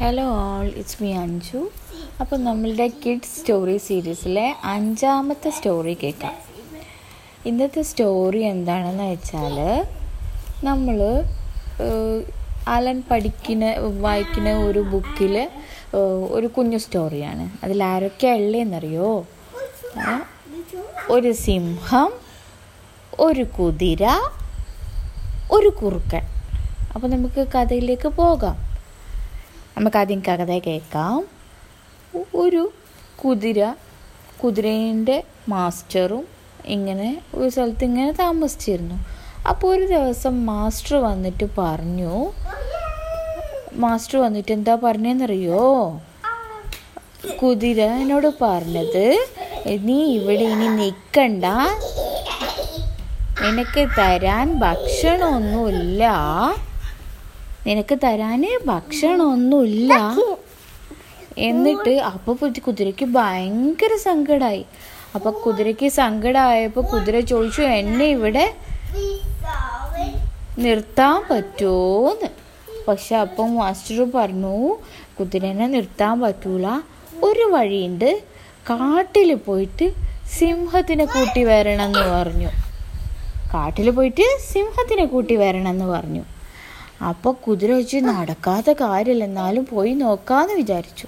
Hello all it's me Anju അപ്പോൾ നമ്മളുടെ kids story സീരീസിലെ അഞ്ചാമത്തെ സ്റ്റോറി കേൾക്കാം. ഇന്നത്തെ സ്റ്റോറി എന്താണെന്ന് വെച്ചാൽ നമ്മൾ അലൻ പഠിക്കുന്ന വായിക്കുന്ന ഒരു ബുക്കിൽ ഒരു കുഞ്ഞു സ്റ്റോറിയാണ് അതിൽ ആരൊക്കെ ഉള്ളതെന്നറിയോ ഒരു സിംഹം ഒരു കുതിര ഒരു കുറുക്കൻ. അപ്പോൾ നമുക്ക് കഥയിലേക്ക് പോകാം. നമുക്ക് ആദ്യം കഥ കേൾക്കാം. ഒരു കുതിര കുതിരേന്റെ മാസ്റ്ററും ഇങ്ങനെ ഒരു സ്ഥലത്ത് ഇങ്ങനെ താമസിച്ചിരുന്നു. അപ്പോൾ ഒരു ദിവസം മാസ്റ്റർ വന്നിട്ട് പറഞ്ഞു മാസ്റ്റർ വന്നിട്ട് എന്താ പറഞ്ഞെന്നറിയോ? കുതിര എന്നോട് പറഞ്ഞത് നീ ഇവിടെ ഇനി നിൽക്കണ്ട നിനക്ക് തരാൻ ഭക്ഷണമൊന്നുമില്ല. നിനക്ക് തരാൻ ഭക്ഷണമൊന്നുമില്ല. എന്നിട്ട് അപ്പൊ കുതിരക്ക് കുതിരയ്ക്ക് ഭയങ്കര സങ്കടമായി അപ്പൊ കുതിരയ്ക്ക് സങ്കടമായപ്പോ കുതിര ചോദിച്ചു എന്നെ ഇവിടെ നിർത്താൻ പറ്റുമോന്ന് പക്ഷെ അപ്പം മാസ്റ്റർ പറഞ്ഞു കുതിരനെ നിർത്താൻ പറ്റൂല. ഒരു വഴിയുണ്ട്. കാട്ടിൽ പോയിട്ട് സിംഹത്തിനെ കൂട്ടി വരണം എന്ന് പറഞ്ഞു. കാട്ടിൽ പോയിട്ട് സിംഹത്തിനെ കൂട്ടി വരണം എന്ന് പറഞ്ഞു. അപ്പോൾ കുതിര വെച്ച് നടക്കാത്ത കാര്യമില്ല എന്നാലും പോയി നോക്കാന്ന് വിചാരിച്ചു.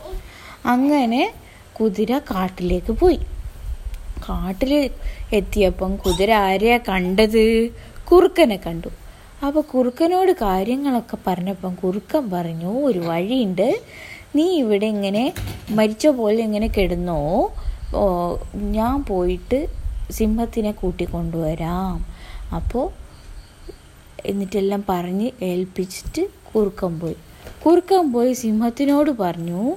അങ്ങനെ കുതിര കാട്ടിലേക്ക് പോയി. കാട്ടിൽ എത്തിയപ്പം കുതിര ആരെയാ കണ്ടത്? കുറുക്കനെ കണ്ടു. അപ്പോൾ കുറുക്കനോട് കാര്യങ്ങളൊക്കെ പറഞ്ഞപ്പം കുറുക്കൻ പറഞ്ഞു ഒരു വഴിയുണ്ട്. നീ ഇവിടെ ഇങ്ങനെ മരിച്ച പോലെ ഇങ്ങനെ കിടന്നോ. ഞാൻ പോയിട്ട് സിംഹത്തിനെ കൂട്ടിക്കൊണ്ടുവരാം. അപ്പോൾ എന്നിട്ടെല്ലാം പറഞ്ഞ് ഏൽപ്പിച്ചിട്ട് കുറുക്കൻ പോയി. കുറുക്കൻ പോയി സിംഹത്തിനോട് പറഞ്ഞു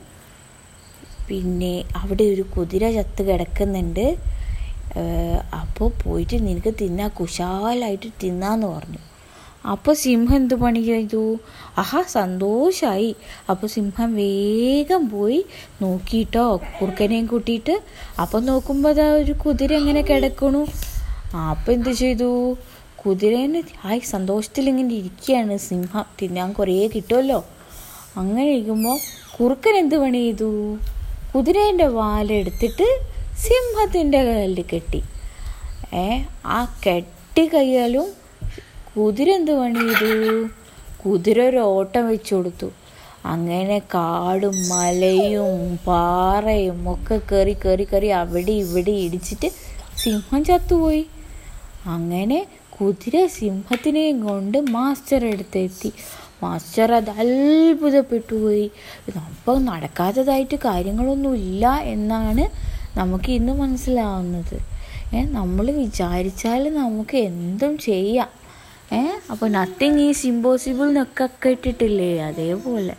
പിന്നെ അവിടെ ഒരു കുതിര ചത്ത് കിടക്കുന്നുണ്ട്. അപ്പോൾ പോയിട്ട് നിനക്ക് തിന്നാ കുശാലായിട്ട് തിന്നാന്ന് പറഞ്ഞു. അപ്പോൾ സിംഹം എന്ത് പണി ചെയ്തു? ആഹാ സന്തോഷമായി അപ്പോൾ സിംഹം വേഗം പോയി നോക്കിയിട്ടോ കുറുക്കനെയും കൂട്ടിയിട്ട്. അപ്പം നോക്കുമ്പോൾ അതാ ഒരു കുതിര എങ്ങനെ കിടക്കണു? അപ്പം എന്ത് ചെയ്തു? കുതിരേനെ ആയി സന്തോഷത്തിൽ ഇങ്ങനെ ഇരിക്കുകയാണ് സിംഹം. തിന്നാൻ കുറേ കിട്ടുമല്ലോ അങ്ങനെ ഇരിക്കുമ്പോൾ കുറുക്കൻ എന്ത് പണി ചെയ്തു? കുതിരേന്റെ വാലെടുത്തിട്ട് സിംഹത്തിന്റെ കയ്യിൽ കെട്ടി. ഏ ആ കെട്ടി കയ്യാലും കുതിര എന്ത് പണി ചെയ്തു? കുതിര ഒരു ഓട്ടം വെച്ചു കൊടുത്തു. അങ്ങനെ കാടും മലയും പാറയും ഒക്കെ കയറി കയറി കയറി അവിടെ ഇവിടെ ഇടിച്ചിട്ട് സിംഹം ചത്തുപോയി. അങ്ങനെ കുതിര സിംഹത്തിനെയും കൊണ്ട് മാസ്റ്റർ അടുത്തെത്തി. മാസ്റ്റർ അത് അത്ഭുതപ്പെട്ടു പോയി. അപ്പം നടക്കാത്തതായിട്ട് കാര്യങ്ങളൊന്നുമില്ല എന്നാണ് നമുക്ക് ഇന്ന് മനസ്സിലാവുന്നത്. ഏ നമ്മൾ വിചാരിച്ചാൽ നമുക്ക് എന്തും ചെയ്യാം. ഏ അപ്പോൾ നത്തിങ് ഈസ് ഇമ്പോസിബിൾ എന്നൊക്കെ കേട്ടിട്ടില്ലേ? അതേപോലെ.